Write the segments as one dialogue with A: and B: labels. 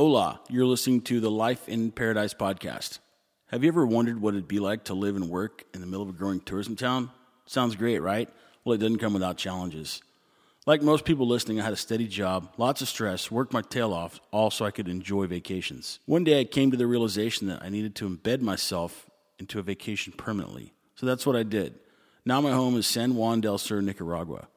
A: Hola, you're listening to the Life in Paradise podcast. Have you ever wondered what it'd be like to live and work in the middle of a growing tourism town? Sounds great, right? Well, it doesn't come without challenges. Like most people listening, I had a steady job, lots of stress, worked my tail off, all so I could enjoy vacations. One day I came to the realization that I needed to embed myself into a vacation permanently. So that's what I did. Now my home is San Juan del Sur, Nicaragua.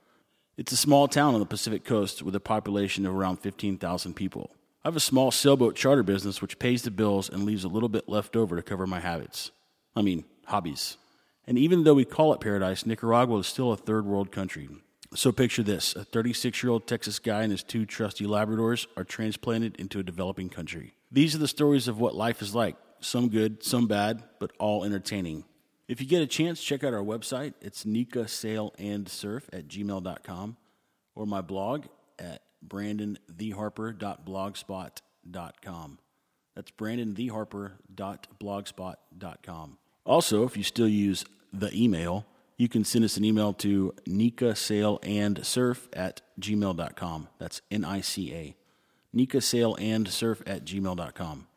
A: It's a small town on the Pacific coast with a population of around 15,000 people. I have a small sailboat charter business which pays the bills and leaves a little bit left over to cover my habits. I mean, hobbies. And even though we call it paradise, Nicaragua is still a third world country. So picture this a 36 year old Texas guy and his two trusty Labradors are transplanted into a developing country. These are the stories of what life is like some good, some bad, but all entertaining. If you get a chance, check out our website. It's Nica Sail and Surf at gmail.com or my blog at brandontheharper.blogspot.com. That's brandontheharper.blogspot.com. Also, if you still use the email, you can send us an email to Nica Sail and Surf at gmail.com. That's N I C A. Nica Sail and Surf at gmail.com.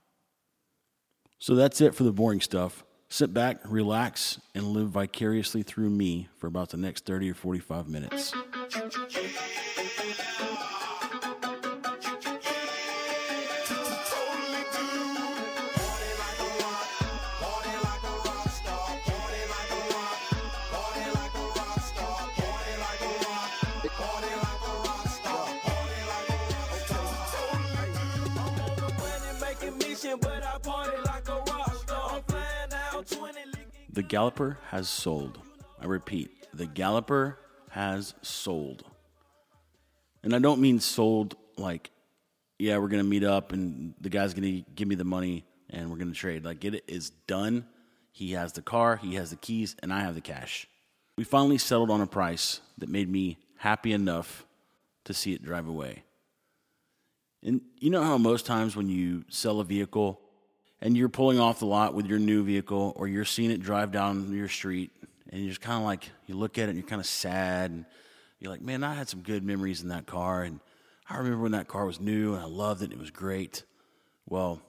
A: So that's it for the boring stuff. Sit back, relax, and live vicariously through me for about the next 30 or 45 minutes. The Galloper has sold. I repeat, the Galloper has sold. And I don't mean sold like, yeah, we're going to meet up and the guy's going to give me the money and we're going to trade. Like, it is done. He has the car, he has the keys, and I have the cash. We finally settled on a price that made me happy enough to see it drive away. And you know how most times when you sell a vehicle, and you're pulling off the lot with your new vehicle or you're seeing it drive down your street and you're just kind of like you look at it and you're kind of sad and you're like man i had some good memories in that car and i remember when that car was new and i loved it and it was great. Well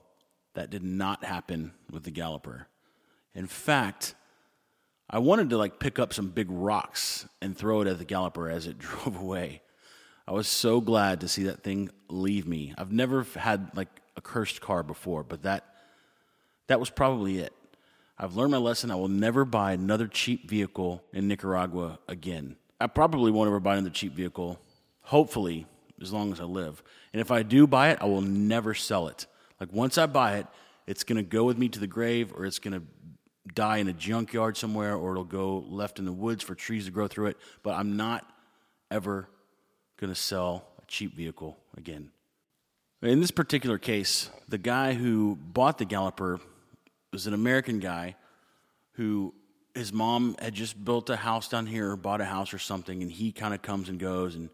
A: that did not happen with the galloper. In fact i wanted to like pick up some big rocks and throw it at the galloper as it drove away i was so glad to see that thing leave me i've never had like a cursed car before but that that was probably it. I've learned my lesson. I will never buy another cheap vehicle in Nicaragua again. I probably won't ever buy another cheap vehicle, hopefully, as long as I live. And if I do buy it, I will never sell it. Like once I buy it, it's going to go with me to the grave or it's going to die in a junkyard somewhere or it'll go left in the woods for trees to grow through it. But I'm not ever going to sell a cheap vehicle again. In this particular case, the guy who bought the Galloper was an American guy who his mom had just built a house down here or bought a house or something, and he kind of comes and goes, and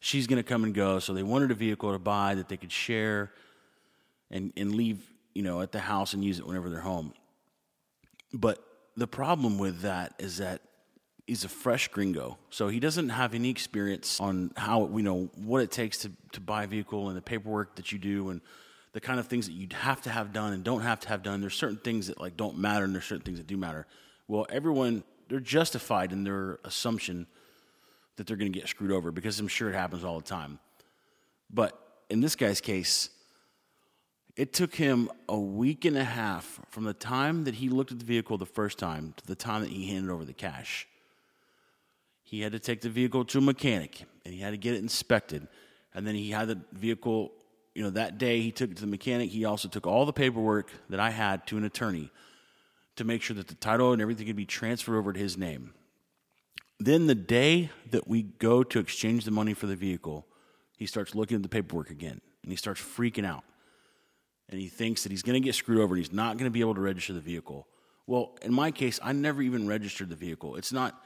A: she's going to come and go. So they wanted a vehicle to buy that they could share and, and leave, you know, at the house and use it whenever they're home. But the problem with that is that he's a fresh gringo, so he doesn't have any experience on how you know what it takes to to buy a vehicle and the paperwork that you do and the kind of things that you'd have to have done and don't have to have done. There's certain things that like don't matter, and there's certain things that do matter. Well, everyone they're justified in their assumption that they're going to get screwed over because I'm sure it happens all the time. But in this guy's case, it took him a week and a half from the time that he looked at the vehicle the first time to the time that he handed over the cash. He had to take the vehicle to a mechanic and he had to get it inspected. And then he had the vehicle you know, that day he took it to the mechanic. He also took all the paperwork that I had to an attorney to make sure that the title and everything could be transferred over to his name. Then the day that we go to exchange the money for the vehicle, he starts looking at the paperwork again and he starts freaking out. And he thinks that he's going to get screwed over and he's not going to be able to register the vehicle. Well, in my case, I never even registered the vehicle. It's not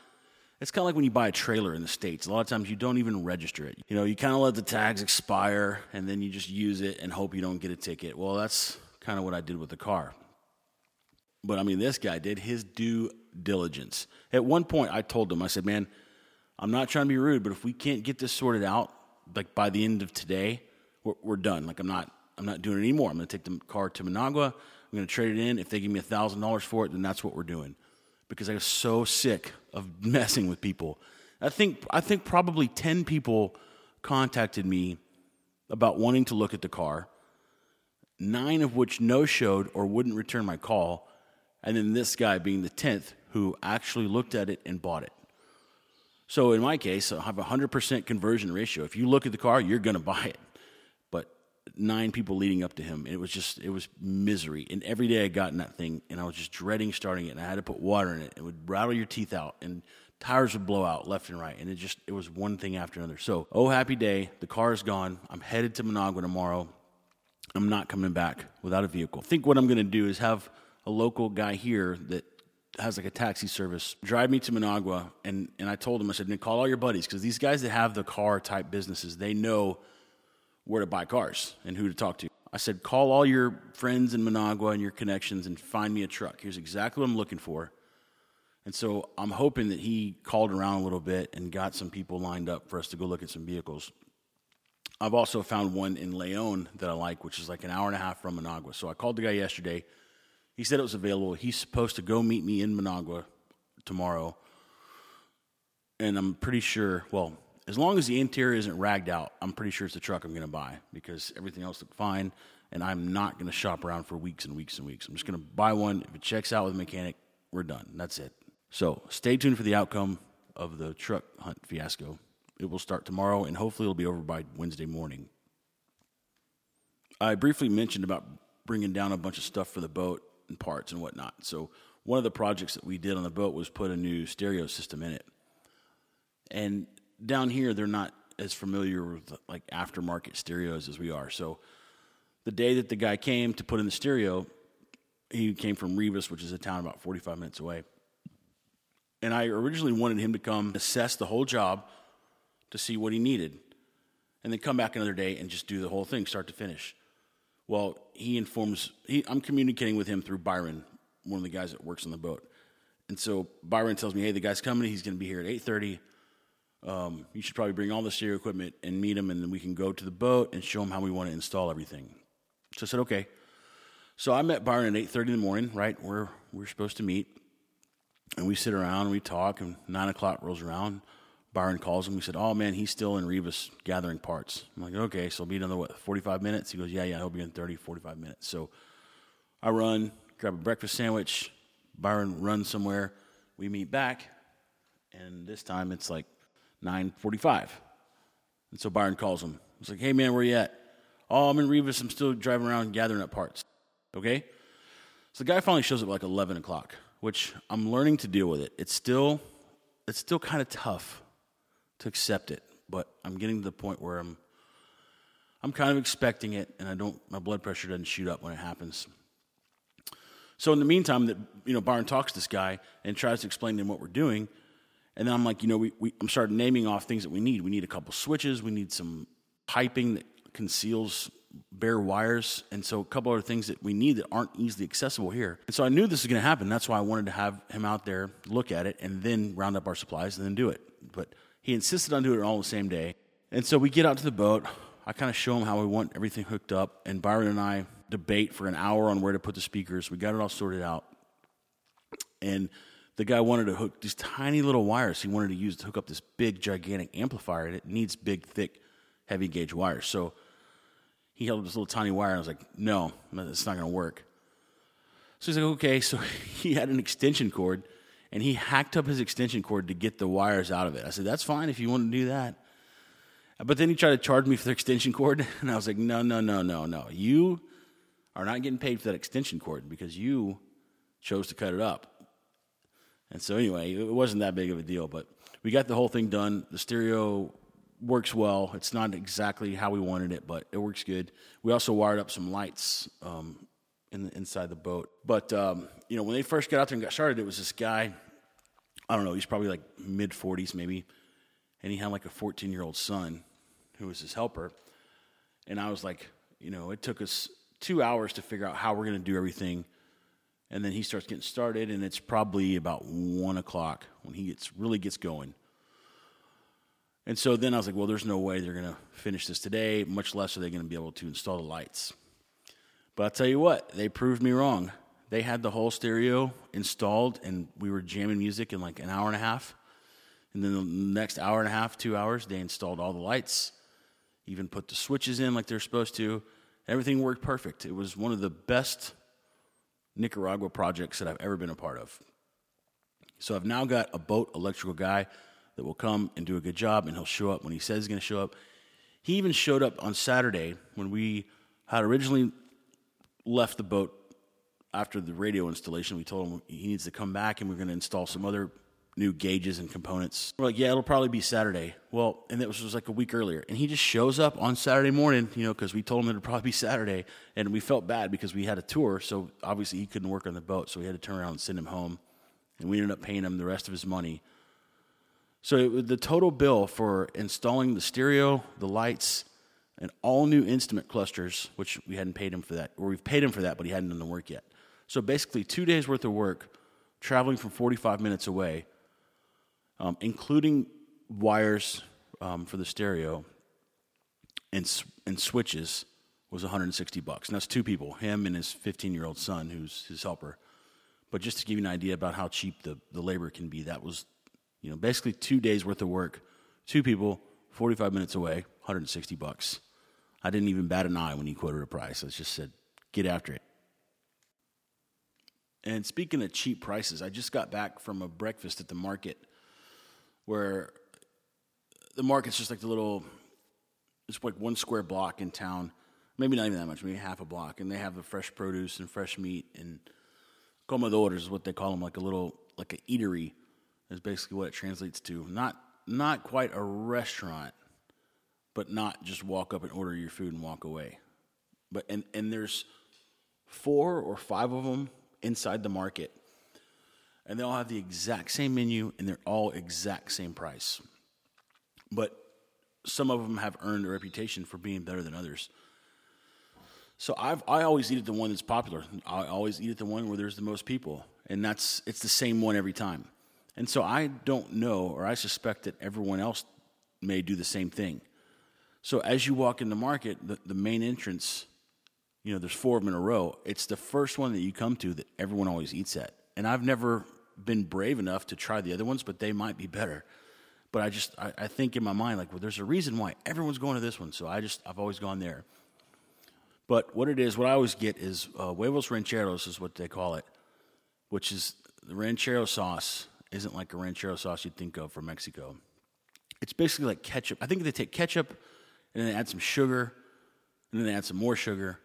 A: it's kind of like when you buy a trailer in the States. A lot of times you don't even register it. You know, you kind of let the tags expire and then you just use it and hope you don't get a ticket. Well, that's kind of what I did with the car. But I mean, this guy did his due diligence. At one point, I told him, I said, man, I'm not trying to be rude, but if we can't get this sorted out, like by the end of today, we're, we're done. Like, I'm not. I'm not doing it anymore. I'm going to take the car to Managua. I'm going to trade it in. If they give me thousand dollars for it, then that's what we're doing. Because I was so sick of messing with people. I think I think probably ten people contacted me about wanting to look at the car. Nine of which no showed or wouldn't return my call, and then this guy being the tenth who actually looked at it and bought it. So in my case, I have a 100% conversion ratio. If you look at the car, you're going to buy it. Nine people leading up to him, and it was just, it was misery. And every day I got in that thing, and I was just dreading starting it, and I had to put water in it. It would rattle your teeth out, and tires would blow out left and right. And it just, it was one thing after another. So, oh, happy day. The car is gone. I'm headed to Managua tomorrow. I'm not coming back without a vehicle. I think what I'm going to do is have a local guy here that has like a taxi service drive me to Managua. And, and I told him, I said, call all your buddies because these guys that have the car type businesses, they know where to buy cars and who to talk to. I said, call all your friends in Managua and your connections and find me a truck. Here's exactly what I'm looking for. And so I'm hoping that he called around a little bit and got some people lined up for us to go look at some vehicles. I've also found one in Leon that I like, which is like an hour and a half from Managua. So I called the guy yesterday. He said it was available. He's supposed to go meet me in Managua tomorrow. And I'm pretty sure, well, as long as the interior isn't ragged out, I'm pretty sure it's the truck I'm going to buy because everything else looked fine. And I'm not going to shop around for weeks and weeks and weeks. I'm just going to buy one. If it checks out with a mechanic, we're done. That's it. So stay tuned for the outcome of the truck hunt fiasco. It will start tomorrow, and hopefully it'll be over by Wednesday morning. I briefly mentioned about bringing down a bunch of stuff for the boat and parts and whatnot. So one of the projects that we did on the boat was put a new stereo system in it. And down here, they're not as familiar with like aftermarket stereos as we are. So the day that the guy came to put in the stereo, he came from Rivas, which is a town about 45 minutes away. And I originally wanted him to come assess the whole job to see what he needed and then come back another day and just do the whole thing start to finish. Well, he informs, he, I'm communicating with him through Byron, one of the guys that works on the boat. And so Byron tells me, hey, the guy's coming. He's going to be here at 8.30. Um, you should probably bring all the stereo equipment and meet him, and then we can go to the boat and show him how we want to install everything. So I said, okay. So I met Byron at 8.30 in the morning, right, where we're supposed to meet. And we sit around and we talk, and 9 o'clock rolls around. Byron calls him. We said, "Oh man, he's still in Rivas gathering parts." I'm like, "Okay, so it'll be another what, 45 minutes?" He goes, "Yeah, yeah, he'll be in 30, 45 minutes." So I run, grab a breakfast sandwich. Byron runs somewhere. We meet back, and this time it's like 9:45. And so Byron calls him. He's like, "Hey man, where you at?" "Oh, I'm in Rivas. I'm still driving around gathering up parts." Okay. So the guy finally shows up like 11 o'clock, which I'm learning to deal with it. It's still, it's still kind of tough to accept it, but I'm getting to the point where I'm I'm kind of expecting it and I don't my blood pressure doesn't shoot up when it happens. So in the meantime that you know Byron talks to this guy and tries to explain to him what we're doing, and then I'm like, you know, we, we I'm starting naming off things that we need. We need a couple switches, we need some piping that conceals bare wires, and so a couple other things that we need that aren't easily accessible here. And so I knew this was going to happen. That's why I wanted to have him out there look at it and then round up our supplies and then do it. But he insisted on doing it all the same day. And so we get out to the boat. I kind of show him how we want everything hooked up. And Byron and I debate for an hour on where to put the speakers. We got it all sorted out. And the guy wanted to hook these tiny little wires he wanted to use to hook up this big, gigantic amplifier. And it needs big, thick, heavy gauge wires. So he held up this little tiny wire. And I was like, no, it's not going to work. So he's like, okay. So he had an extension cord and he hacked up his extension cord to get the wires out of it. I said, That's fine if you want to do that. But then he tried to charge me for the extension cord, and I was like, No, no, no, no, no. You are not getting paid for that extension cord because you chose to cut it up. And so, anyway, it wasn't that big of a deal, but we got the whole thing done. The stereo works well. It's not exactly how we wanted it, but it works good. We also wired up some lights um, in the, inside the boat. But um, you know, when they first got out there and got started, it was this guy. I don't know. He's probably like mid forties, maybe, and he had like a fourteen year old son who was his helper. And I was like, you know, it took us two hours to figure out how we're going to do everything. And then he starts getting started, and it's probably about one o'clock when he gets really gets going. And so then I was like, well, there's no way they're going to finish this today, much less are they going to be able to install the lights. But I'll tell you what, they proved me wrong. They had the whole stereo installed, and we were jamming music in like an hour and a half. And then the next hour and a half, two hours, they installed all the lights, even put the switches in like they're supposed to. Everything worked perfect. It was one of the best Nicaragua projects that I've ever been a part of. So I've now got a boat electrical guy that will come and do a good job, and he'll show up when he says he's going to show up. He even showed up on Saturday when we had originally left the boat after the radio installation. We told him he needs to come back, and we're going to install some other new gauges and components. We're like, yeah, it'll probably be Saturday. Well, and that was, was like a week earlier. And he just shows up on Saturday morning, you know, because we told him it'd probably be Saturday. And we felt bad because we had a tour. So obviously he couldn't work on the boat. So we had to turn around and send him home. And we ended up paying him the rest of his money. So it, the total bill for installing the stereo, the lights, and all new instrument clusters, which we hadn't paid him for that, or we've paid him for that, but he hadn't done the work yet. So basically, two days worth of work, traveling from 45 minutes away um, including wires um, for the stereo and and switches was 160 bucks. And that's two people, him and his 15 year old son, who's his helper. But just to give you an idea about how cheap the, the labor can be, that was, you know, basically two days worth of work, two people, 45 minutes away, 160 bucks. I didn't even bat an eye when he quoted a price. I just said, get after it. And speaking of cheap prices, I just got back from a breakfast at the market where the market's just like the little, it's like one square block in town, maybe not even that much, maybe half a block, and they have the fresh produce and fresh meat and comedores is what they call them, like a little like an eatery is basically what it translates to. Not not quite a restaurant, but not just walk up and order your food and walk away. But and and there's four or five of them inside the market and they all have the exact same menu and they're all exact same price. But some of them have earned a reputation for being better than others. So I've I always eat at the one that's popular. I always eat at the one where there's the most people, and that's it's the same one every time. And so I don't know, or I suspect that everyone else may do the same thing. So as you walk in the market, the, the main entrance, you know, there's four of them in a row. It's the first one that you come to that everyone always eats at and I've never been brave enough to try the other ones, but they might be better. But I just I, I think in my mind like, well, there's a reason why everyone's going to this one, so I just I've always gone there. But what it is, what I always get is uh, huevos rancheros is what they call it, which is the ranchero sauce isn't like a ranchero sauce you'd think of from Mexico. It's basically like ketchup. I think they take ketchup and then they add some sugar, and then they add some more sugar,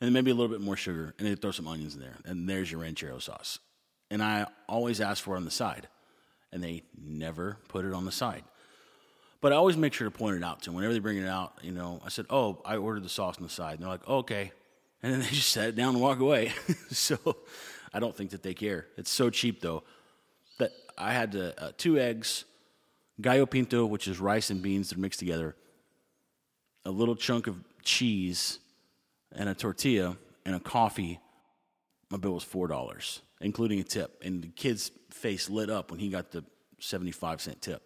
A: and then maybe a little bit more sugar, and then throw some onions in there, and there's your ranchero sauce and I always ask for it on the side, and they never put it on the side. But I always make sure to point it out to them whenever they bring it out. You know, I said, "Oh, I ordered the sauce on the side," and they're like, oh, "Okay," and then they just set it down and walk away. so I don't think that they care. It's so cheap though that I had to, uh, two eggs, gallo pinto, which is rice and beans that are mixed together, a little chunk of cheese, and a tortilla, and a coffee. My bill was four dollars including a tip. And the kid's face lit up when he got the 75 cent tip.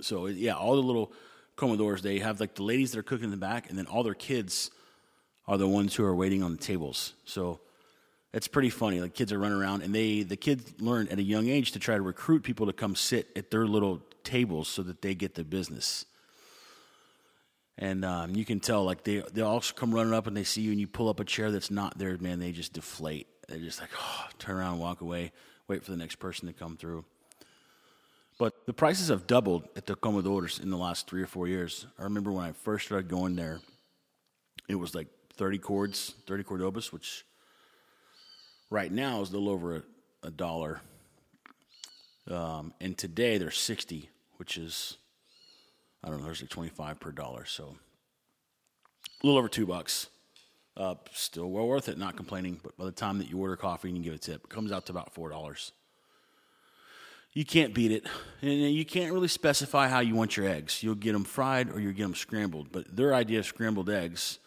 A: So, yeah, all the little comedores, they have like the ladies that are cooking in the back, and then all their kids are the ones who are waiting on the tables. So, it's pretty funny. Like kids are running around, and they the kids learn at a young age to try to recruit people to come sit at their little tables so that they get the business. And um, you can tell, like they they all come running up and they see you, and you pull up a chair that's not there. Man, they just deflate. They're just like, oh, turn around walk away, wait for the next person to come through. But the prices have doubled at the Comedores in the last three or four years. I remember when I first started going there, it was like 30 cords, 30 Cordobas, which right now is a little over a, a dollar. Um, and today they're 60, which is, I don't know, there's like 25 per dollar. So a little over two bucks. Uh, still well worth it, not complaining. But by the time that you order coffee and you give a tip, it comes out to about four dollars. You can't beat it, and you can't really specify how you want your eggs. You'll get them fried or you'll get them scrambled. But their idea of scrambled eggs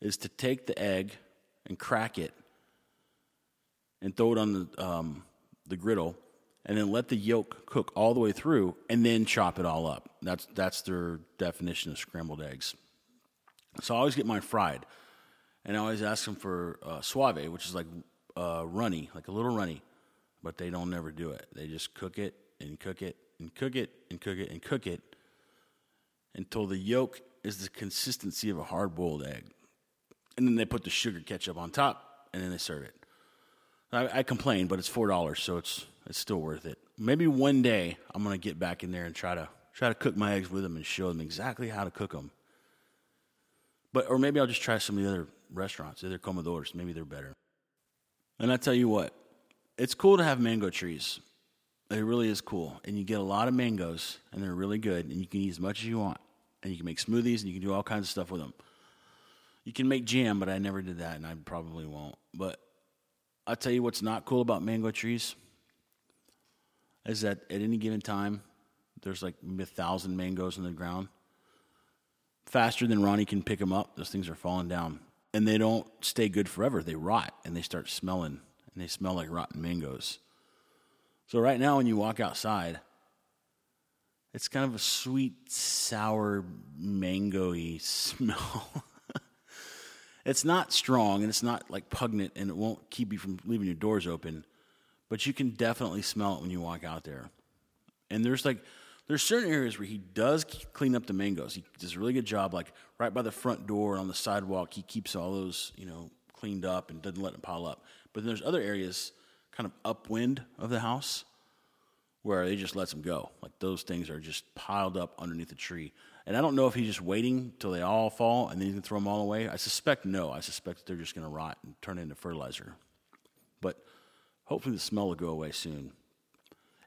A: is to take the egg and crack it and throw it on the um, the griddle, and then let the yolk cook all the way through, and then chop it all up. That's that's their definition of scrambled eggs. So I always get mine fried and I always ask them for uh, suave, which is like uh, runny, like a little runny, but they don't never do it. They just cook it and cook it and cook it and cook it and cook it until the yolk is the consistency of a hard boiled egg. And then they put the sugar ketchup on top and then they serve it. I, I complain, but it's four dollars, so it's it's still worth it. Maybe one day I'm gonna get back in there and try to try to cook my eggs with them and show them exactly how to cook them. But or maybe I'll just try some of the other restaurants, the other comedores. Maybe they're better. And I tell you what, it's cool to have mango trees. It really is cool, and you get a lot of mangoes, and they're really good, and you can eat as much as you want, and you can make smoothies, and you can do all kinds of stuff with them. You can make jam, but I never did that, and I probably won't. But I'll tell you what's not cool about mango trees is that at any given time, there's like a thousand mangoes in the ground. Faster than Ronnie can pick them up, those things are falling down. And they don't stay good forever. They rot and they start smelling, and they smell like rotten mangoes. So, right now, when you walk outside, it's kind of a sweet, sour, mangoey smell. it's not strong and it's not like pungent and it won't keep you from leaving your doors open, but you can definitely smell it when you walk out there. And there's like, there's certain areas where he does clean up the mangoes. He does a really good job, like right by the front door on the sidewalk. He keeps all those, you know, cleaned up and doesn't let them pile up. But then there's other areas, kind of upwind of the house, where he just lets them go. Like those things are just piled up underneath the tree. And I don't know if he's just waiting till they all fall and then he gonna throw them all away. I suspect no. I suspect they're just gonna rot and turn into fertilizer. But hopefully the smell will go away soon.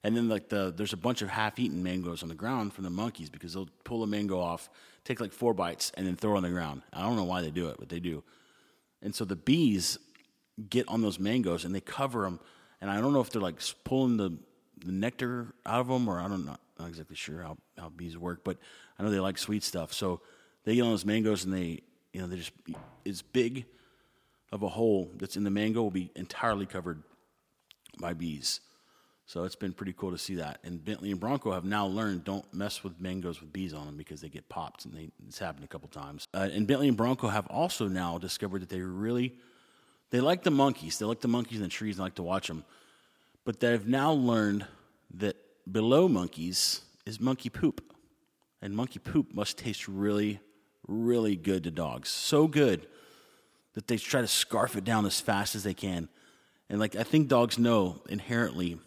A: And then like the there's a bunch of half-eaten mangoes on the ground from the monkeys because they'll pull a mango off, take like four bites, and then throw on the ground. I don't know why they do it, but they do. And so the bees get on those mangoes and they cover them. And I don't know if they're like pulling the the nectar out of them, or I don't know, not exactly sure how, how bees work, but I know they like sweet stuff. So they get on those mangoes and they, you know, they just, as big of a hole that's in the mango will be entirely covered by bees. So it's been pretty cool to see that. And Bentley and Bronco have now learned don't mess with mangoes with bees on them because they get popped, and they, it's happened a couple times. Uh, and Bentley and Bronco have also now discovered that they really they like the monkeys. They like the monkeys in the trees and like to watch them. But they've now learned that below monkeys is monkey poop. And monkey poop must taste really, really good to dogs. So good that they try to scarf it down as fast as they can. And like I think dogs know inherently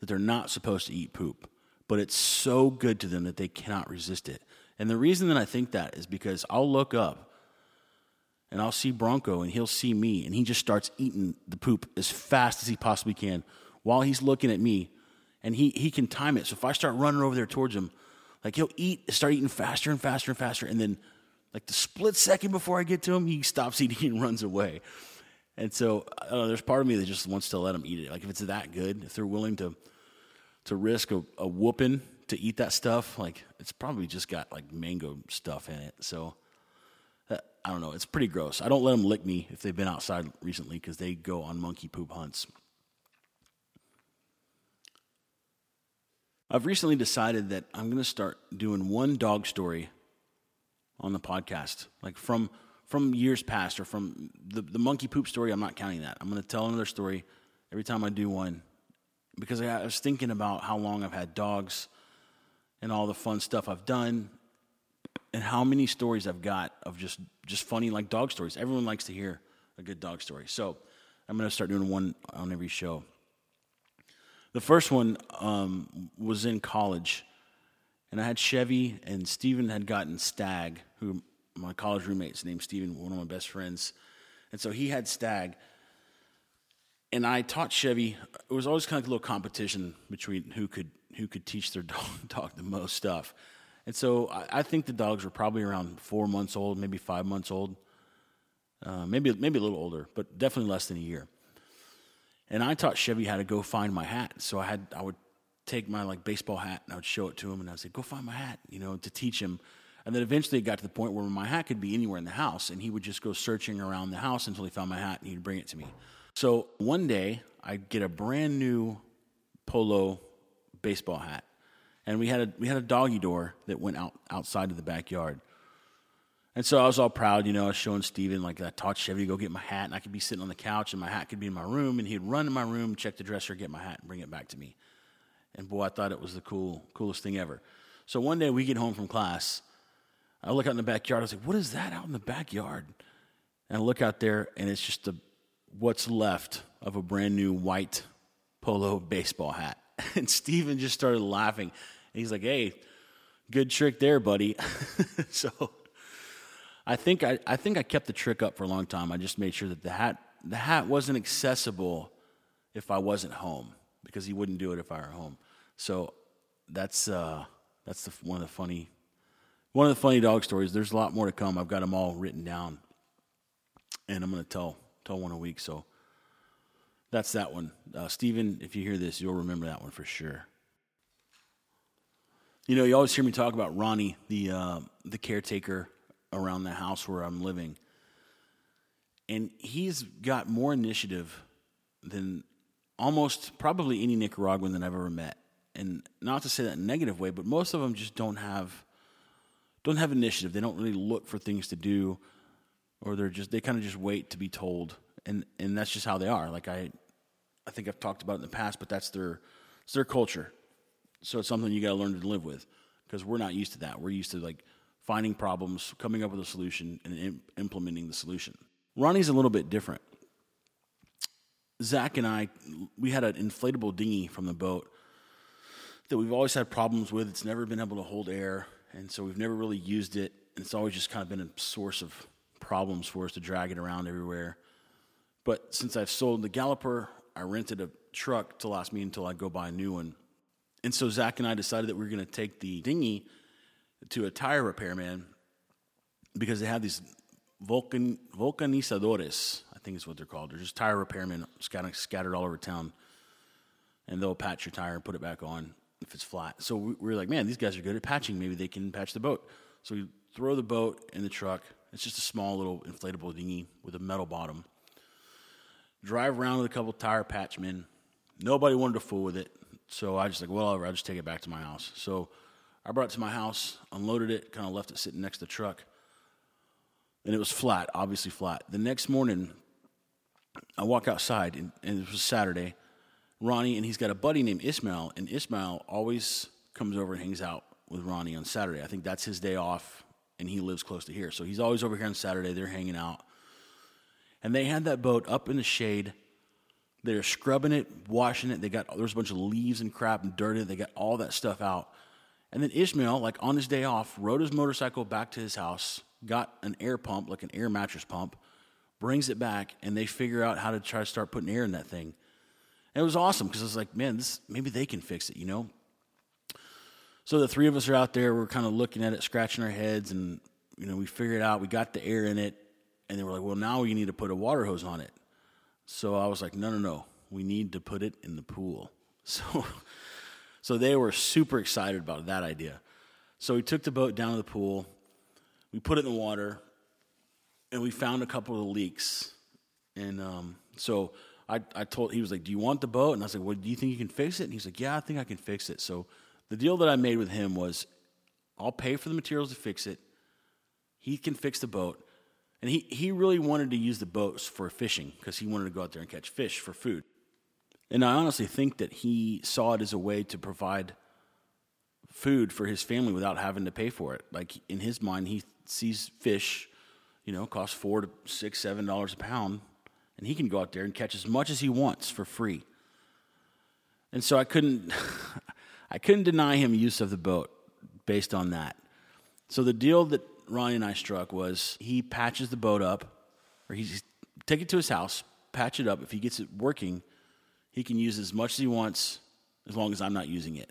A: that they're not supposed to eat poop, but it's so good to them that they cannot resist it. And the reason that I think that is because I'll look up and I'll see Bronco and he'll see me and he just starts eating the poop as fast as he possibly can while he's looking at me and he, he can time it. So if I start running over there towards him, like he'll eat, start eating faster and faster and faster. And then like the split second before I get to him, he stops eating and runs away. And so there's part of me that just wants to let them eat it. Like if it's that good, if they're willing to to risk a, a whooping to eat that stuff, like it's probably just got like mango stuff in it. So uh, I don't know. It's pretty gross. I don't let them lick me if they've been outside recently because they go on monkey poop hunts. I've recently decided that I'm going to start doing one dog story on the podcast, like from from years past or from the the monkey poop story. I'm not counting that. I'm going to tell another story every time I do one because I was thinking about how long I've had dogs and all the fun stuff I've done and how many stories I've got of just just funny like dog stories. Everyone likes to hear a good dog story. So I'm going to start doing one on every show. The first one um, was in college, and I had Chevy, and Steven had gotten Stag, who my college roommate's named Steven, one of my best friends. And so he had Stag, and I taught Chevy. It was always kind of a little competition between who could who could teach their dog, dog the most stuff. And so I, I, think the dogs were probably around four months old, maybe five months old, uh, maybe maybe a little older, but definitely less than a year. And I taught Chevy how to go find my hat. So I had I would take my like baseball hat and I would show it to him and I would say, "Go find my hat," you know, to teach him. And then eventually it got to the point where my hat could be anywhere in the house, and he would just go searching around the house until he found my hat and he'd bring it to me. So one day I get a brand new polo baseball hat and we had a we had a doggy door that went out outside of the backyard. And so I was all proud, you know, I was showing Steven, like, I taught Chevy to go get my hat, and I could be sitting on the couch, and my hat could be in my room, and he'd run in my room, check the dresser, get my hat, and bring it back to me. And boy, I thought it was the cool, coolest thing ever. So one day we get home from class, I look out in the backyard, I was like, what is that out in the backyard? And I look out there, and it's just the, what's left of a brand new white polo baseball hat. And Steven just started laughing. he's like, hey, good trick there, buddy. so I think I, I think I kept the trick up for a long time. I just made sure that the hat the hat wasn't accessible if I wasn't home because he wouldn't do it if I were home. So that's uh, that's the, one of the funny one of the funny dog stories. There's a lot more to come. I've got them all written down, and I'm going to tell tell one a week. So that's that one. Uh, Stephen, if you hear this, you'll remember that one for sure. You know, you always hear me talk about Ronnie, the uh, the caretaker around the house where I'm living. And he's got more initiative than almost probably any Nicaraguan that I've ever met. And not to say that in a negative way, but most of them just don't have don't have initiative. They don't really look for things to do or they're just they kind of just wait to be told. And and that's just how they are. Like I I think I've talked about in the past, but that's their it's their culture. So it's something you got to learn to live with because we're not used to that. We're used to like finding problems, coming up with a solution, and Im- implementing the solution. Ronnie's a little bit different. Zach and I, we had an inflatable dinghy from the boat that we've always had problems with. It's never been able to hold air, and so we've never really used it. And it's always just kind of been a source of problems for us to drag it around everywhere. But since I've sold the Galloper, I rented a truck to last me until I go buy a new one. And so Zach and I decided that we were going to take the dinghy to a tire repairman because they have these Vulcan, vulcanizadores, I think is what they're called. They're just tire repairmen scattered, scattered all over town. And they'll patch your tire and put it back on if it's flat. So we, we were like, man, these guys are good at patching. Maybe they can patch the boat. So we throw the boat in the truck. It's just a small little inflatable dinghy with a metal bottom. Drive around with a couple tire patchmen. Nobody wanted to fool with it. So I just like, well, I'll just take it back to my house. So I brought it to my house, unloaded it, kind of left it sitting next to the truck. And it was flat, obviously flat. The next morning, I walk outside, and, and it was Saturday. Ronnie, and he's got a buddy named Ismail, and Ismail always comes over and hangs out with Ronnie on Saturday. I think that's his day off, and he lives close to here. So he's always over here on Saturday. They're hanging out. And they had that boat up in the shade. They're scrubbing it, washing it. They got there's a bunch of leaves and crap and dirt in it. They got all that stuff out. And then Ishmael, like on his day off, rode his motorcycle back to his house, got an air pump, like an air mattress pump, brings it back, and they figure out how to try to start putting air in that thing. And it was awesome because I was like, man, this maybe they can fix it, you know? So the three of us are out there, we're kind of looking at it, scratching our heads, and you know, we figured out we got the air in it, and they were like, well, now we need to put a water hose on it. So I was like, no, no, no, we need to put it in the pool. So so they were super excited about that idea. So we took the boat down to the pool, we put it in the water, and we found a couple of leaks. And um, so I, I told, he was like, Do you want the boat? And I was like, Well, do you think you can fix it? And he's like, Yeah, I think I can fix it. So the deal that I made with him was I'll pay for the materials to fix it, he can fix the boat. And he, he really wanted to use the boats for fishing because he wanted to go out there and catch fish for food. And I honestly think that he saw it as a way to provide food for his family without having to pay for it. Like in his mind, he sees fish, you know, cost four to six, seven dollars a pound, and he can go out there and catch as much as he wants for free. And so I couldn't, I couldn't deny him use of the boat based on that. So the deal that Ronnie and I struck was he patches the boat up, or he's take it to his house, patch it up. If he gets it working, he can use as much as he wants as long as I'm not using it.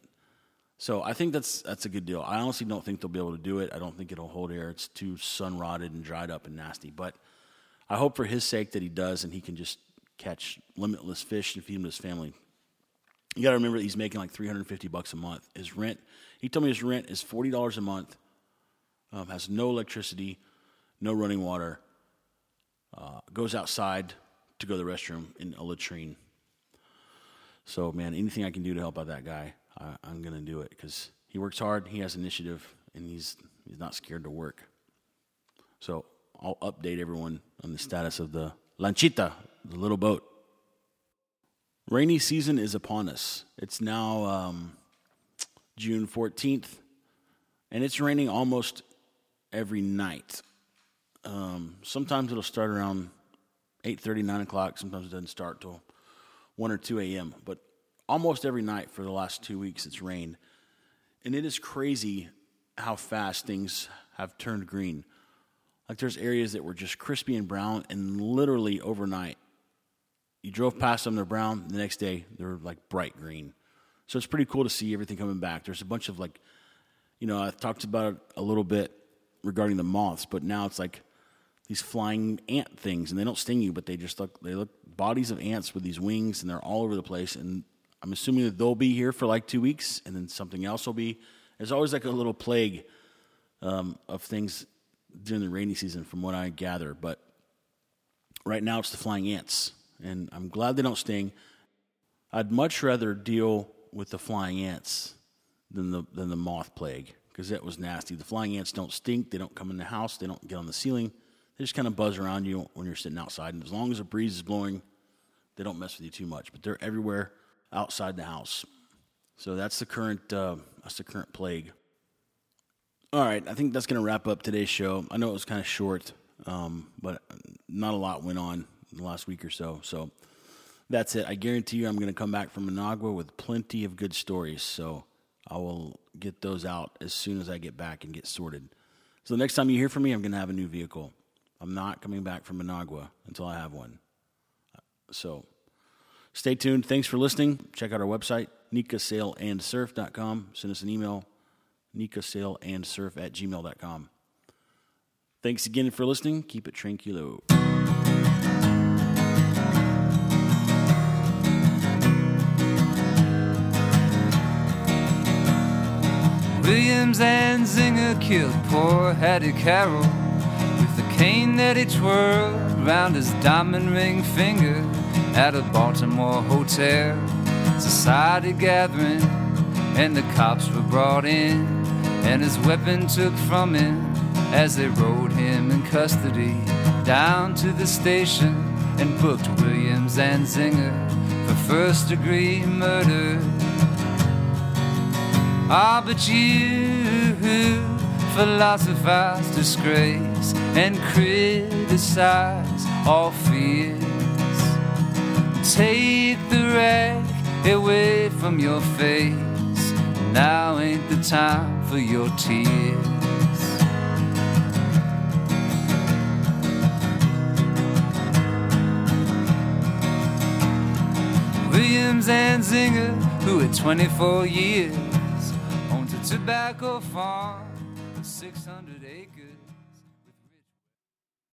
A: So I think that's that's a good deal. I honestly don't think they'll be able to do it. I don't think it'll hold air. It's too sun rotted and dried up and nasty. But I hope for his sake that he does and he can just catch limitless fish and feed them to his family. You got to remember that he's making like 350 bucks a month. His rent, he told me his rent is $40 a month. Um, has no electricity, no running water. Uh, goes outside to go to the restroom in a latrine. So, man, anything I can do to help out that guy, I, am going to do it because he works hard, he has initiative, and he's, he's not scared to work. So I'll update everyone on the status of the lanchita, the little boat. Rainy season is upon us. It's now um, June 14th, and it's raining almost every night. Um, sometimes it'll start around 8.30, 9 o'clock. Sometimes it doesn't start till 1 or 2 a.m. But almost every night for the last two weeks it's rained. And it is crazy how fast things have turned green. Like there's areas that were just crispy and brown, and literally overnight, you drove past them, they're brown. The next day, they're like bright green. So it's pretty cool to see everything coming back. There's a bunch of like, you know, I talked about it a little bit regarding the moths, but now it's like these flying ant things, and they don't sting you, but they just look they look bodies of ants with these wings, and they're all over the place. And I'm assuming that they'll be here for like two weeks, and then something else will be. There's always like a little plague um, of things during the rainy season, from what I gather. But right now, it's the flying ants, and I'm glad they don't sting. I'd much rather deal with the flying ants than the than the moth plague because that was nasty. The flying ants don't stink. They don't come in the house. They don't get on the ceiling. They just kind of buzz around you when you're sitting outside. And as long as a breeze is blowing, they don't mess with you too much. But they're everywhere outside the house. So that's the current uh, that's the current plague. All right, I think that's going to wrap up today's show. I know it was kind of short, um, but not a lot went on in the last week or so. So that's it. I guarantee you, I'm going to come back from Managua with plenty of good stories. So I will get those out as soon as I get back and get sorted. So the next time you hear from me, I'm going to have a new vehicle. I'm not coming back from Managua until I have one. So stay tuned. Thanks for listening. Check out our website, nicasailandsurf.com. Send us an email, nicasailandsurf at gmail.com. Thanks again for listening. Keep it tranquilo.
B: William Zanzinger killed poor Hattie Carroll with the cane that he twirled round his diamond ring finger at a Baltimore hotel. Society gathering, and the cops were brought in, and his weapon took from him as they rode him in custody down to the station and booked William Zanzinger for first degree murder. Ah, but you philosophize disgrace and criticize all fears. Take the rag away from your face. Now ain't the time for your tears. William Zanzinger, who at 24 years owned a tobacco farm of 600 acres.